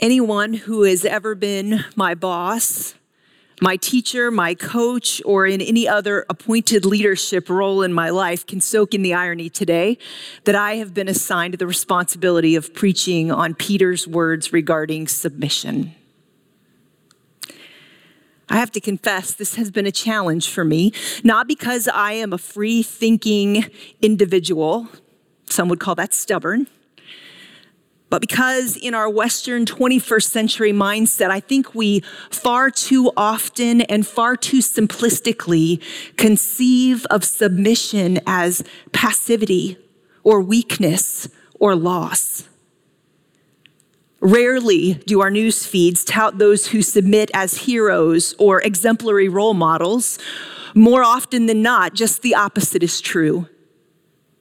Anyone who has ever been my boss, my teacher, my coach, or in any other appointed leadership role in my life can soak in the irony today that I have been assigned the responsibility of preaching on Peter's words regarding submission. I have to confess, this has been a challenge for me, not because I am a free thinking individual, some would call that stubborn but because in our Western 21st century mindset, I think we far too often and far too simplistically conceive of submission as passivity or weakness or loss. Rarely do our news feeds tout those who submit as heroes or exemplary role models. More often than not, just the opposite is true.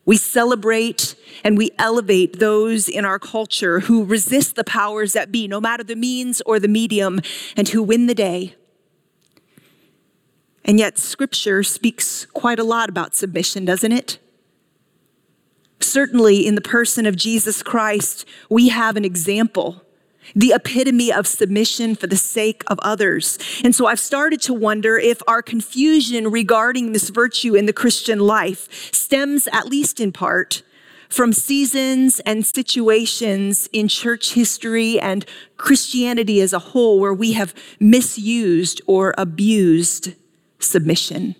We celebrate and we elevate those in our culture who resist the powers that be, no matter the means or the medium, and who win the day. And yet, Scripture speaks quite a lot about submission, doesn't it? Certainly, in the person of Jesus Christ, we have an example the epitome of submission for the sake of others. And so I've started to wonder if our confusion regarding this virtue in the Christian life stems, at least in part, from seasons and situations in church history and Christianity as a whole where we have misused or abused submission,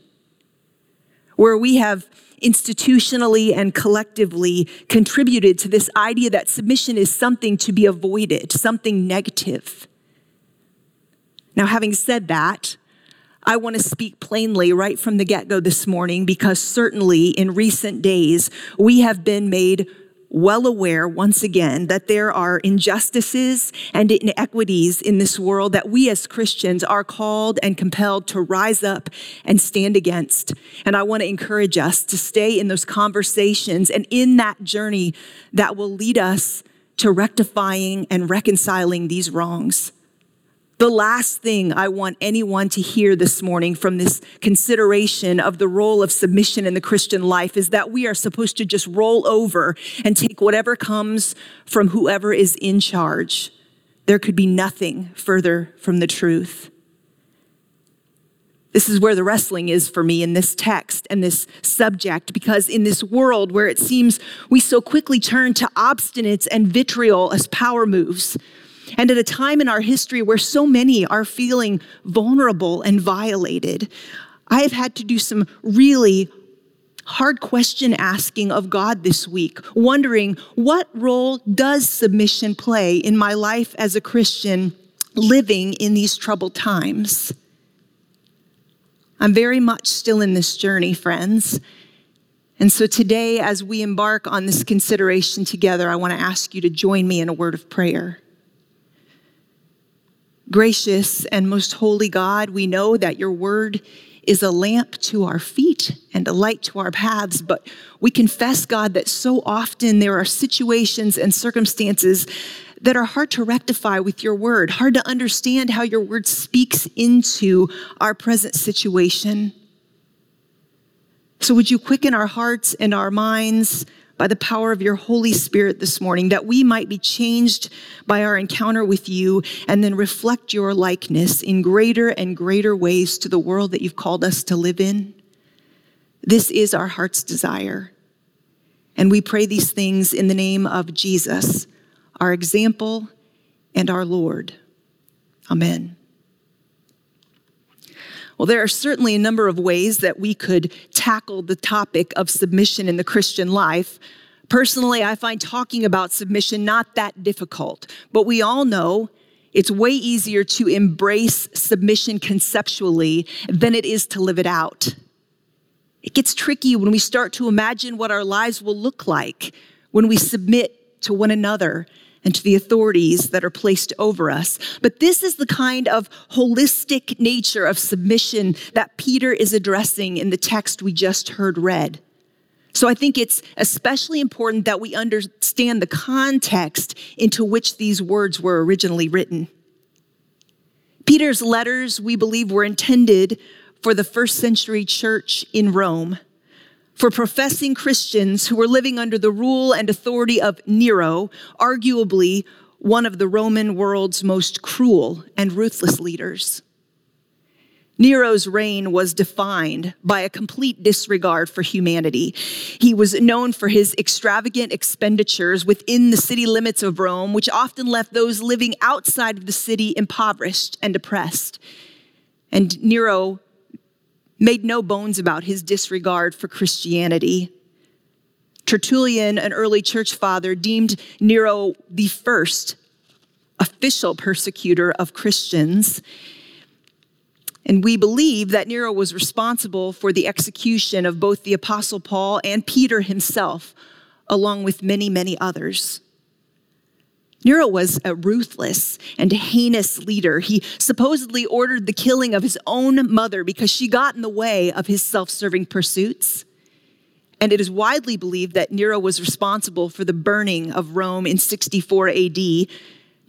where we have institutionally and collectively contributed to this idea that submission is something to be avoided, something negative. Now, having said that, I want to speak plainly right from the get go this morning because certainly in recent days, we have been made well aware once again that there are injustices and inequities in this world that we as Christians are called and compelled to rise up and stand against. And I want to encourage us to stay in those conversations and in that journey that will lead us to rectifying and reconciling these wrongs. The last thing I want anyone to hear this morning from this consideration of the role of submission in the Christian life is that we are supposed to just roll over and take whatever comes from whoever is in charge. There could be nothing further from the truth. This is where the wrestling is for me in this text and this subject, because in this world where it seems we so quickly turn to obstinance and vitriol as power moves, and at a time in our history where so many are feeling vulnerable and violated, I have had to do some really hard question asking of God this week, wondering what role does submission play in my life as a Christian living in these troubled times? I'm very much still in this journey, friends. And so today, as we embark on this consideration together, I want to ask you to join me in a word of prayer. Gracious and most holy God, we know that your word is a lamp to our feet and a light to our paths, but we confess, God, that so often there are situations and circumstances that are hard to rectify with your word, hard to understand how your word speaks into our present situation. So, would you quicken our hearts and our minds? By the power of your Holy Spirit this morning, that we might be changed by our encounter with you and then reflect your likeness in greater and greater ways to the world that you've called us to live in. This is our heart's desire. And we pray these things in the name of Jesus, our example and our Lord. Amen. Well, there are certainly a number of ways that we could tackle the topic of submission in the Christian life. Personally, I find talking about submission not that difficult, but we all know it's way easier to embrace submission conceptually than it is to live it out. It gets tricky when we start to imagine what our lives will look like when we submit to one another and to the authorities that are placed over us. But this is the kind of holistic nature of submission that Peter is addressing in the text we just heard read. So I think it's especially important that we understand the context into which these words were originally written. Peter's letters, we believe, were intended for the first century church in Rome for professing Christians who were living under the rule and authority of Nero, arguably one of the Roman world's most cruel and ruthless leaders. Nero's reign was defined by a complete disregard for humanity. He was known for his extravagant expenditures within the city limits of Rome, which often left those living outside of the city impoverished and oppressed. And Nero made no bones about his disregard for Christianity. Tertullian, an early church father, deemed Nero the first official persecutor of Christians. And we believe that Nero was responsible for the execution of both the Apostle Paul and Peter himself, along with many, many others. Nero was a ruthless and heinous leader. He supposedly ordered the killing of his own mother because she got in the way of his self serving pursuits. And it is widely believed that Nero was responsible for the burning of Rome in 64 AD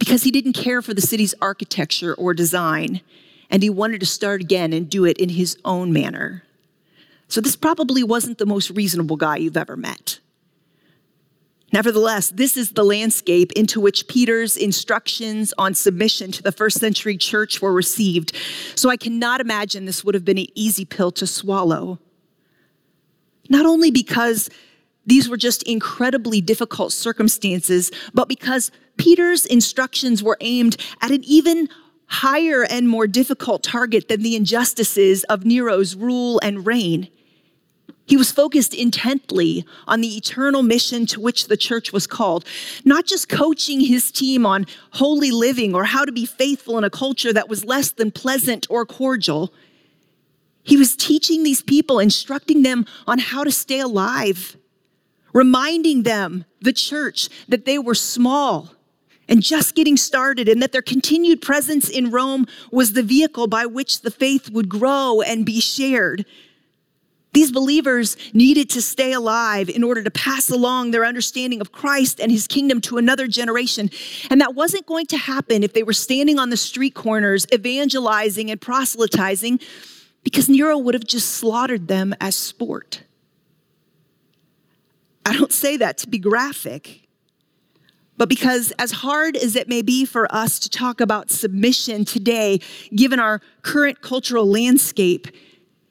because he didn't care for the city's architecture or design, and he wanted to start again and do it in his own manner. So, this probably wasn't the most reasonable guy you've ever met. Nevertheless, this is the landscape into which Peter's instructions on submission to the first century church were received. So I cannot imagine this would have been an easy pill to swallow. Not only because these were just incredibly difficult circumstances, but because Peter's instructions were aimed at an even higher and more difficult target than the injustices of Nero's rule and reign. He was focused intently on the eternal mission to which the church was called, not just coaching his team on holy living or how to be faithful in a culture that was less than pleasant or cordial. He was teaching these people, instructing them on how to stay alive, reminding them, the church, that they were small and just getting started, and that their continued presence in Rome was the vehicle by which the faith would grow and be shared. These believers needed to stay alive in order to pass along their understanding of Christ and his kingdom to another generation. And that wasn't going to happen if they were standing on the street corners evangelizing and proselytizing, because Nero would have just slaughtered them as sport. I don't say that to be graphic, but because as hard as it may be for us to talk about submission today, given our current cultural landscape,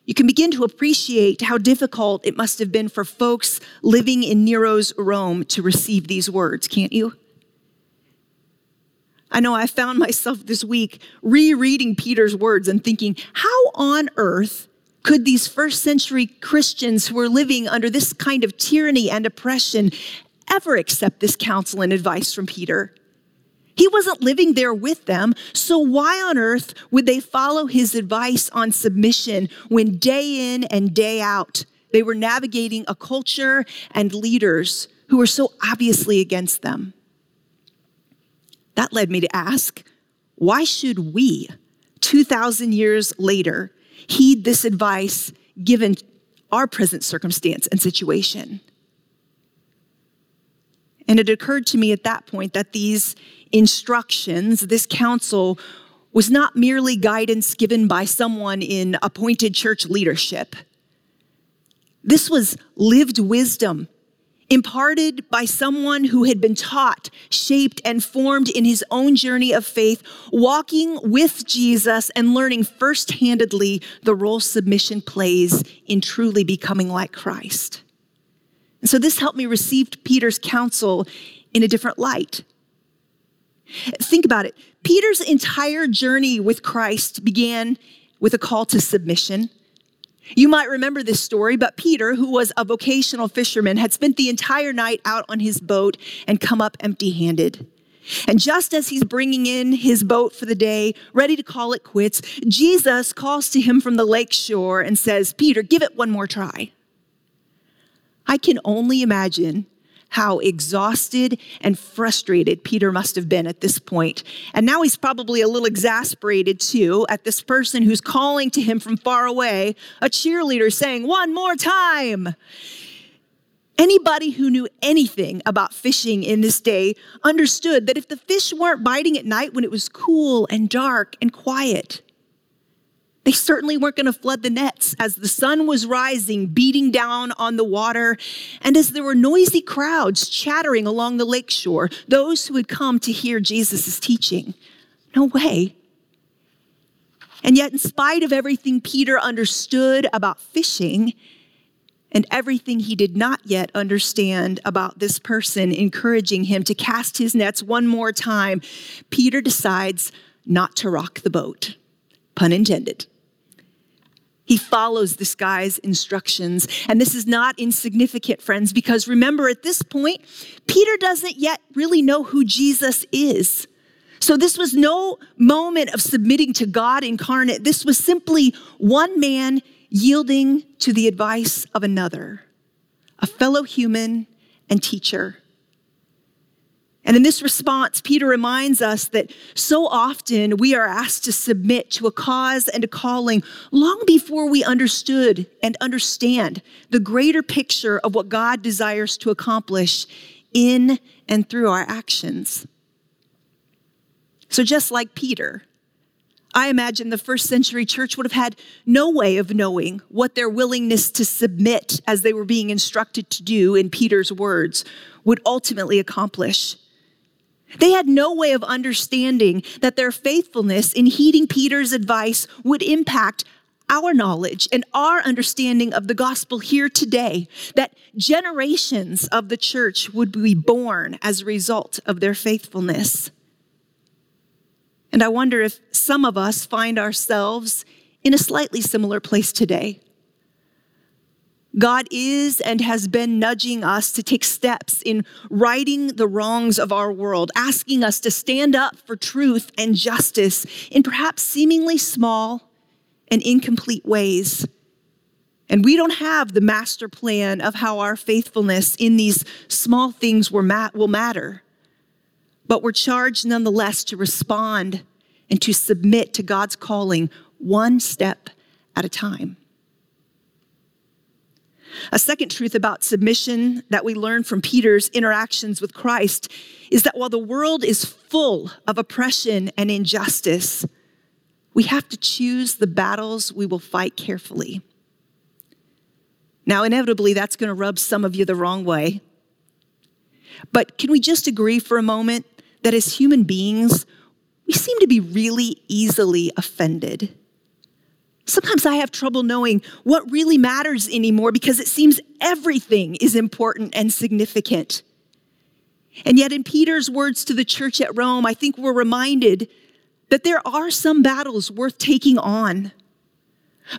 you can begin to appreciate how difficult it must have been for folks living in Nero's Rome to receive these words, can't you? I know I found myself this week rereading Peter's words and thinking, how on earth could these first century Christians who were living under this kind of tyranny and oppression ever accept this counsel and advice from Peter? He wasn't living there with them, so why on earth would they follow his advice on submission when day in and day out they were navigating a culture and leaders who were so obviously against them? That led me to ask why should we, 2,000 years later, heed this advice given our present circumstance and situation? And it occurred to me at that point that these instructions, this counsel, was not merely guidance given by someone in appointed church leadership. This was lived wisdom imparted by someone who had been taught, shaped, and formed in his own journey of faith, walking with Jesus and learning first-handedly the role submission plays in truly becoming like Christ. And so this helped me receive Peter's counsel in a different light. Think about it. Peter's entire journey with Christ began with a call to submission. You might remember this story, but Peter, who was a vocational fisherman, had spent the entire night out on his boat and come up empty handed. And just as he's bringing in his boat for the day, ready to call it quits, Jesus calls to him from the lake shore and says, Peter, give it one more try. I can only imagine how exhausted and frustrated Peter must have been at this point. And now he's probably a little exasperated too at this person who's calling to him from far away, a cheerleader saying, One more time. Anybody who knew anything about fishing in this day understood that if the fish weren't biting at night when it was cool and dark and quiet, They certainly weren't going to flood the nets as the sun was rising, beating down on the water, and as there were noisy crowds chattering along the lakeshore, those who had come to hear Jesus' teaching. No way. And yet, in spite of everything Peter understood about fishing and everything he did not yet understand about this person encouraging him to cast his nets one more time, Peter decides not to rock the boat. Pun intended. He follows this guy's instructions. And this is not insignificant, friends, because remember, at this point, Peter doesn't yet really know who Jesus is. So this was no moment of submitting to God incarnate. This was simply one man yielding to the advice of another, a fellow human and teacher. And in this response, Peter reminds us that so often we are asked to submit to a cause and a calling long before we understood and understand the greater picture of what God desires to accomplish in and through our actions. So, just like Peter, I imagine the first century church would have had no way of knowing what their willingness to submit, as they were being instructed to do in Peter's words, would ultimately accomplish. They had no way of understanding that their faithfulness in heeding Peter's advice would impact our knowledge and our understanding of the gospel here today, that generations of the church would be born as a result of their faithfulness. And I wonder if some of us find ourselves in a slightly similar place today. God is and has been nudging us to take steps in righting the wrongs of our world, asking us to stand up for truth and justice in perhaps seemingly small and incomplete ways. And we don't have the master plan of how our faithfulness in these small things will matter but we're charged nonetheless to respond and to submit to God's calling one step at a time. A second truth about submission that we learn from Peter's interactions with Christ is that while the world is full of oppression and injustice, we have to choose the battles we will fight carefully. Now, inevitably, that's going to rub some of you the wrong way. But can we just agree for a moment that as human beings, we seem to be really easily offended. Sometimes I have trouble knowing what really matters anymore because it seems everything is important and significant. And yet, in Peter's words to the church at Rome, I think we're reminded that there are some battles worth taking on,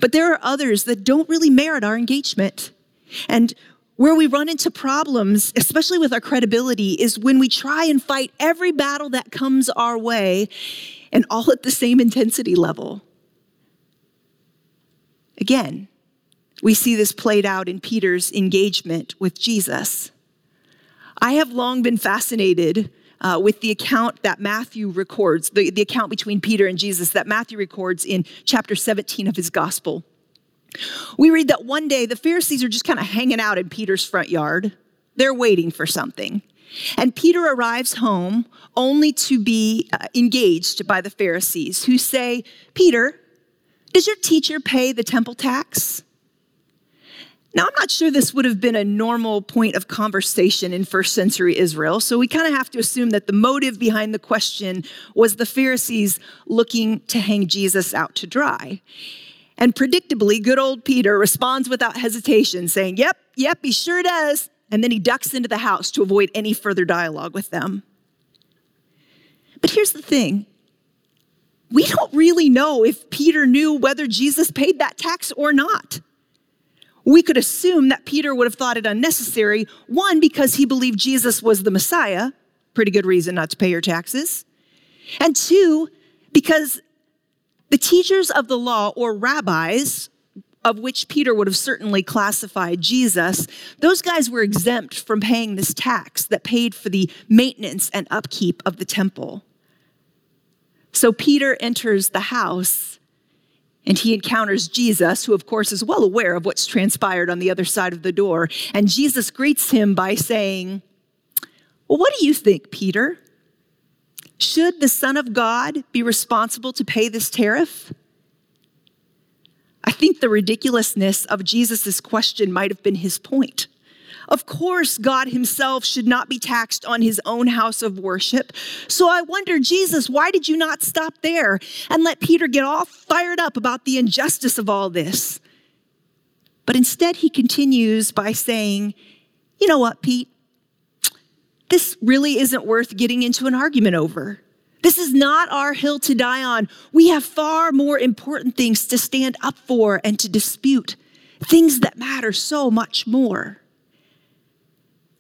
but there are others that don't really merit our engagement. And where we run into problems, especially with our credibility, is when we try and fight every battle that comes our way and all at the same intensity level. Again, we see this played out in Peter's engagement with Jesus. I have long been fascinated uh, with the account that Matthew records, the, the account between Peter and Jesus that Matthew records in chapter 17 of his gospel. We read that one day the Pharisees are just kind of hanging out in Peter's front yard. They're waiting for something. And Peter arrives home only to be uh, engaged by the Pharisees who say, Peter, does your teacher pay the temple tax? Now, I'm not sure this would have been a normal point of conversation in first century Israel, so we kind of have to assume that the motive behind the question was the Pharisees looking to hang Jesus out to dry. And predictably, good old Peter responds without hesitation, saying, Yep, yep, he sure does. And then he ducks into the house to avoid any further dialogue with them. But here's the thing we don't really know if Peter knew whether Jesus paid that tax or not. We could assume that Peter would have thought it unnecessary, one, because he believed Jesus was the Messiah, pretty good reason not to pay your taxes, and two, because the teachers of the law, or rabbis, of which Peter would have certainly classified Jesus, those guys were exempt from paying this tax that paid for the maintenance and upkeep of the temple. So Peter enters the house and he encounters Jesus, who, of course, is well aware of what's transpired on the other side of the door. And Jesus greets him by saying, Well, what do you think, Peter? Should the Son of God be responsible to pay this tariff? I think the ridiculousness of Jesus' question might have been his point. Of course, God himself should not be taxed on his own house of worship. So I wonder, Jesus, why did you not stop there and let Peter get all fired up about the injustice of all this? But instead, he continues by saying, You know what, Pete? This really isn't worth getting into an argument over. This is not our hill to die on. We have far more important things to stand up for and to dispute, things that matter so much more.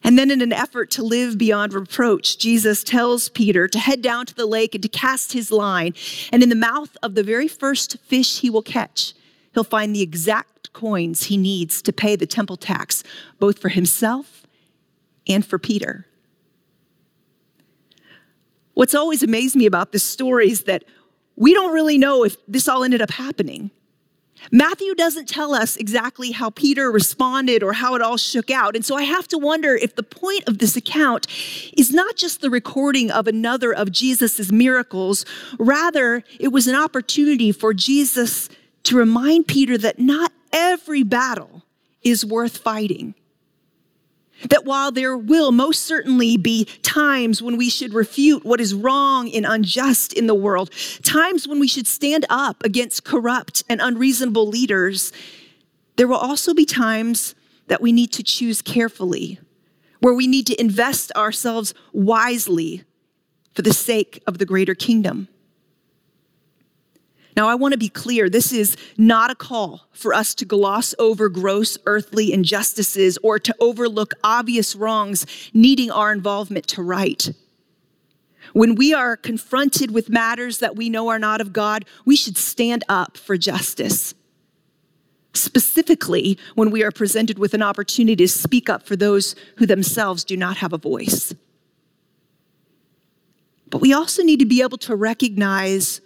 And then, in an effort to live beyond reproach, Jesus tells Peter to head down to the lake and to cast his line. And in the mouth of the very first fish he will catch, he'll find the exact coins he needs to pay the temple tax, both for himself and for Peter. What's always amazed me about this story is that we don't really know if this all ended up happening. Matthew doesn't tell us exactly how Peter responded or how it all shook out. And so I have to wonder if the point of this account is not just the recording of another of Jesus' miracles, rather, it was an opportunity for Jesus to remind Peter that not every battle is worth fighting. That while there will most certainly be times when we should refute what is wrong and unjust in the world, times when we should stand up against corrupt and unreasonable leaders, there will also be times that we need to choose carefully, where we need to invest ourselves wisely for the sake of the greater kingdom. Now, I want to be clear this is not a call for us to gloss over gross earthly injustices or to overlook obvious wrongs needing our involvement to right. When we are confronted with matters that we know are not of God, we should stand up for justice. Specifically, when we are presented with an opportunity to speak up for those who themselves do not have a voice. But we also need to be able to recognize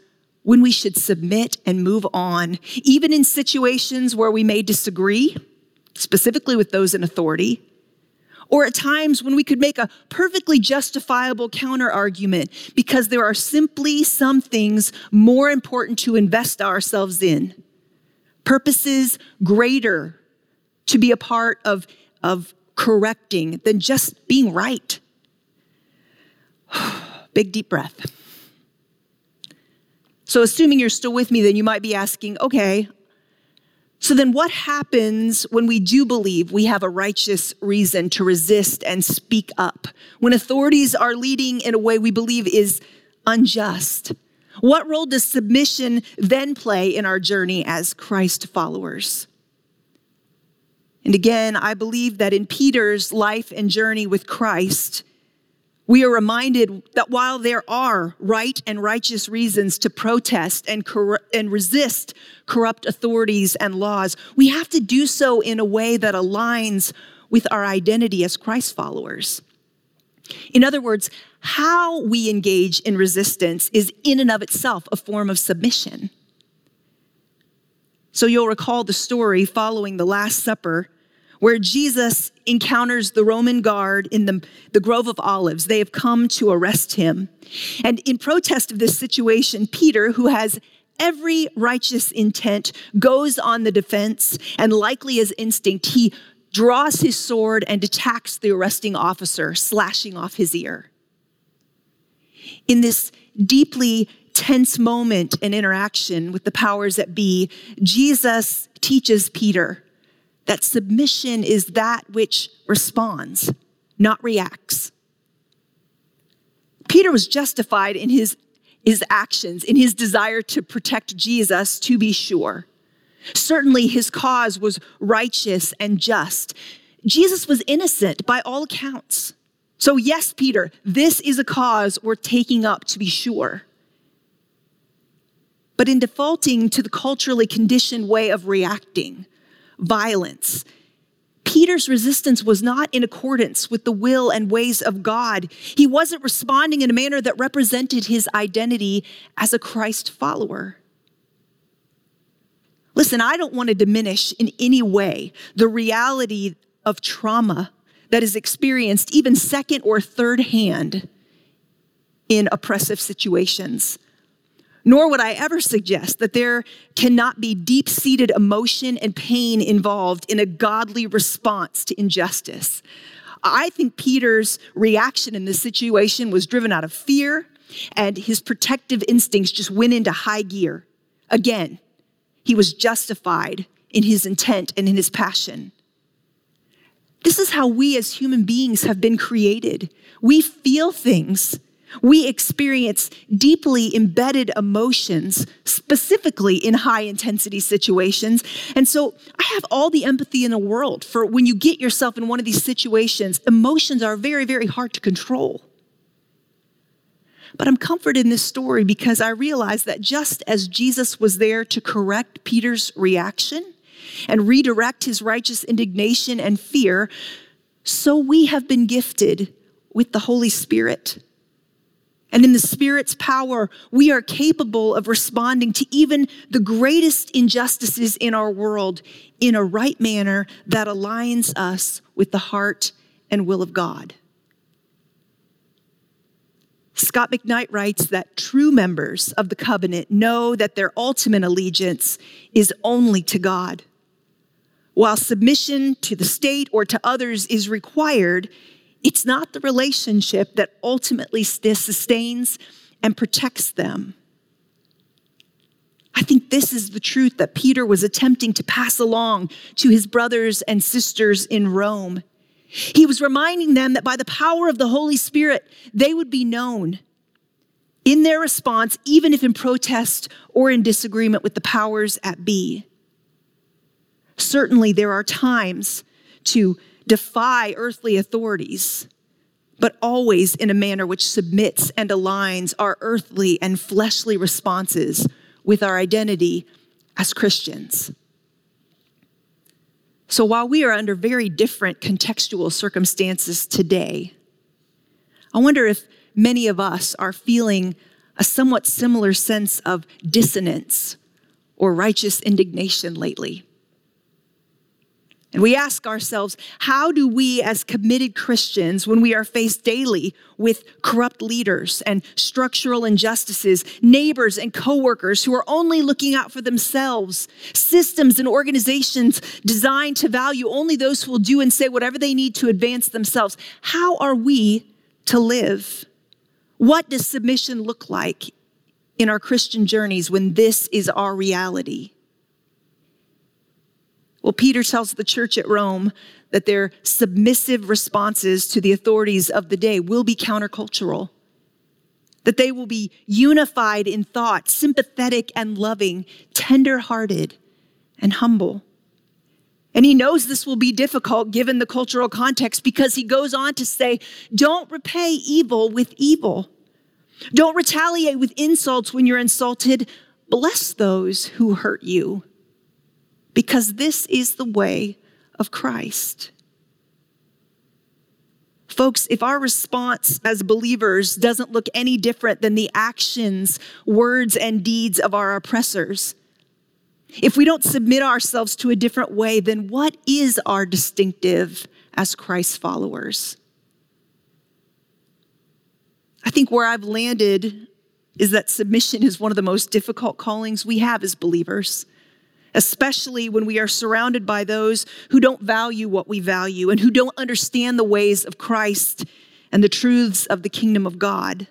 when we should submit and move on, even in situations where we may disagree, specifically with those in authority, or at times when we could make a perfectly justifiable counter argument because there are simply some things more important to invest ourselves in, purposes greater to be a part of, of correcting than just being right. Big deep breath. So, assuming you're still with me, then you might be asking, okay, so then what happens when we do believe we have a righteous reason to resist and speak up? When authorities are leading in a way we believe is unjust? What role does submission then play in our journey as Christ followers? And again, I believe that in Peter's life and journey with Christ, we are reminded that while there are right and righteous reasons to protest and, cor- and resist corrupt authorities and laws, we have to do so in a way that aligns with our identity as Christ followers. In other words, how we engage in resistance is in and of itself a form of submission. So you'll recall the story following the Last Supper where Jesus encounters the Roman guard in the, the Grove of Olives. They have come to arrest him. And in protest of this situation, Peter, who has every righteous intent, goes on the defense, and likely as instinct, he draws his sword and attacks the arresting officer, slashing off his ear. In this deeply tense moment and interaction with the powers that be, Jesus teaches Peter that submission is that which responds, not reacts. Peter was justified in his, his actions, in his desire to protect Jesus, to be sure. Certainly, his cause was righteous and just. Jesus was innocent by all accounts. So, yes, Peter, this is a cause worth taking up to be sure. But in defaulting to the culturally conditioned way of reacting, violence. Peter's resistance was not in accordance with the will and ways of God. He wasn't responding in a manner that represented his identity as a Christ follower. Listen, I don't want to diminish in any way the reality of trauma that is experienced, even second or third hand, in oppressive situations. Nor would I ever suggest that there cannot be deep seated emotion and pain involved in a godly response to injustice. I think Peter's reaction in this situation was driven out of fear, and his protective instincts just went into high gear. Again, he was justified in his intent and in his passion. This is how we as human beings have been created. We feel things. We experience deeply embedded emotions, specifically in high intensity situations. And so I have all the empathy in the world for when you get yourself in one of these situations, emotions are very, very hard to control. But I'm comforted in this story because I realize that just as Jesus was there to correct Peter's reaction and redirect his righteous indignation and fear, so we have been gifted with the Holy Spirit and in the Spirit's power, we are capable of responding to even the greatest injustices in our world in a right manner that aligns us with the heart and will of God. Scot McKnight writes that true members of the covenant know that their ultimate allegiance is only to God. While submission to the state or to others is required, it's not the relationship that ultimately sustains and protects them. I think this is the truth that Peter was attempting to pass along to his brothers and sisters in Rome. He was reminding them that by the power of the Holy Spirit, they would be known in their response, even if in protest or in disagreement with the powers at be. Certainly, there are times to defy earthly authorities, but always in a manner which submits and aligns our earthly and fleshly responses with our identity as Christians. So while we are under very different contextual circumstances today, I wonder if many of us are feeling a somewhat similar sense of dissonance or righteous indignation lately. And we ask ourselves, how do we as committed Christians, when we are faced daily with corrupt leaders and structural injustices, neighbors and coworkers who are only looking out for themselves, systems and organizations designed to value only those who will do and say whatever they need to advance themselves, how are we to live? What does submission look like in our Christian journeys when this is our reality? Well, Peter tells the church at Rome that their submissive responses to the authorities of the day will be countercultural, that they will be unified in thought, sympathetic and loving, tender-hearted and humble. And he knows this will be difficult given the cultural context because he goes on to say, don't repay evil with evil. Don't retaliate with insults when you're insulted. Bless those who hurt you because this is the way of Christ. Folks, if our response as believers doesn't look any different than the actions, words, and deeds of our oppressors, if we don't submit ourselves to a different way, then what is our distinctive as Christ followers? I think where I've landed is that submission is one of the most difficult callings we have as believers especially when we are surrounded by those who don't value what we value and who don't understand the ways of Christ and the truths of the kingdom of God.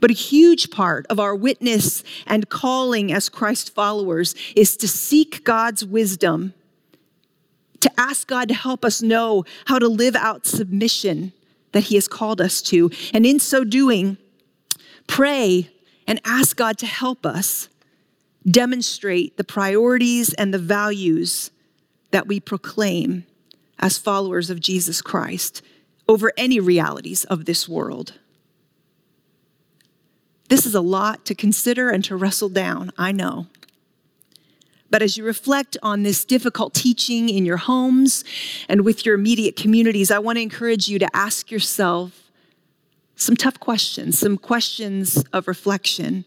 But a huge part of our witness and calling as Christ followers is to seek God's wisdom, to ask God to help us know how to live out submission that He has called us to. And in so doing, pray and ask God to help us demonstrate the priorities and the values that we proclaim as followers of Jesus Christ over any realities of this world. This is a lot to consider and to wrestle down, I know. But as you reflect on this difficult teaching in your homes and with your immediate communities, I want to encourage you to ask yourself some tough questions, some questions of reflection.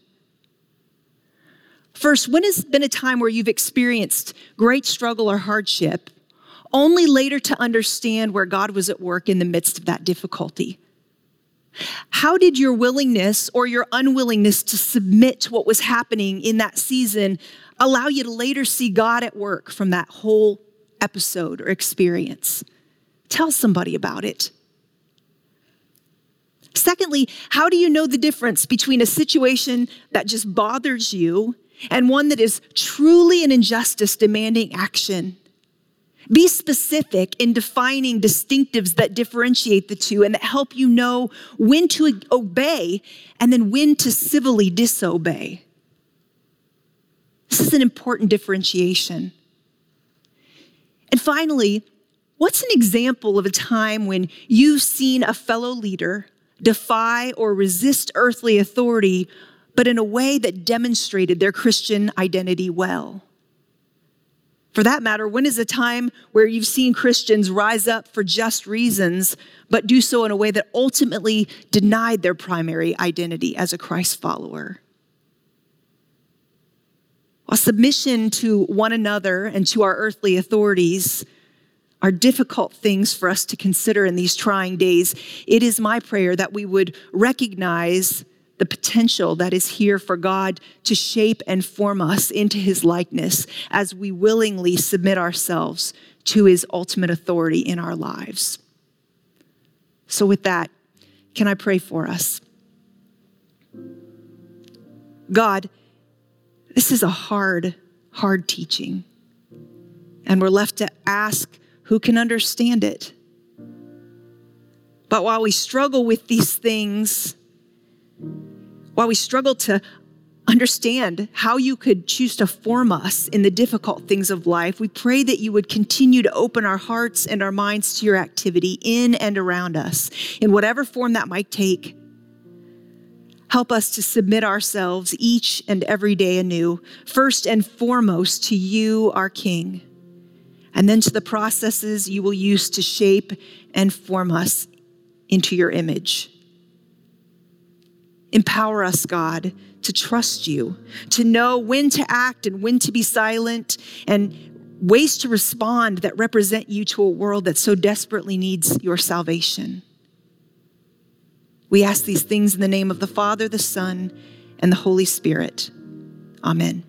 First, when has been a time where you've experienced great struggle or hardship, only later to understand where God was at work in the midst of that difficulty? How did your willingness or your unwillingness to submit to what was happening in that season allow you to later see God at work from that whole episode or experience? Tell somebody about it. Secondly, how do you know the difference between a situation that just bothers you and one that is truly an injustice demanding action? Be specific in defining distinctives that differentiate the two and that help you know when to obey and then when to civilly disobey. This is an important differentiation. And finally, what's an example of a time when you've seen a fellow leader defy or resist earthly authority, but in a way that demonstrated their Christian identity well? For that matter, when is a time where you've seen Christians rise up for just reasons, but do so in a way that ultimately denied their primary identity as a Christ follower? While submission to one another and to our earthly authorities are difficult things for us to consider in these trying days, it is my prayer that we would recognize the potential that is here for God to shape and form us into his likeness as we willingly submit ourselves to his ultimate authority in our lives. So, with that, can I pray for us? God, this is a hard, hard teaching. And we're left to ask who can understand it. But while we struggle with these things, while we struggle to understand how you could choose to form us in the difficult things of life, we pray that you would continue to open our hearts and our minds to your activity in and around us, in whatever form that might take. Help us to submit ourselves each and every day anew, first and foremost to you, our King, and then to the processes you will use to shape and form us into your image. Empower us, God, to trust you, to know when to act and when to be silent, and ways to respond that represent you to a world that so desperately needs your salvation. We ask these things in the name of the Father, the Son, and the Holy Spirit. Amen.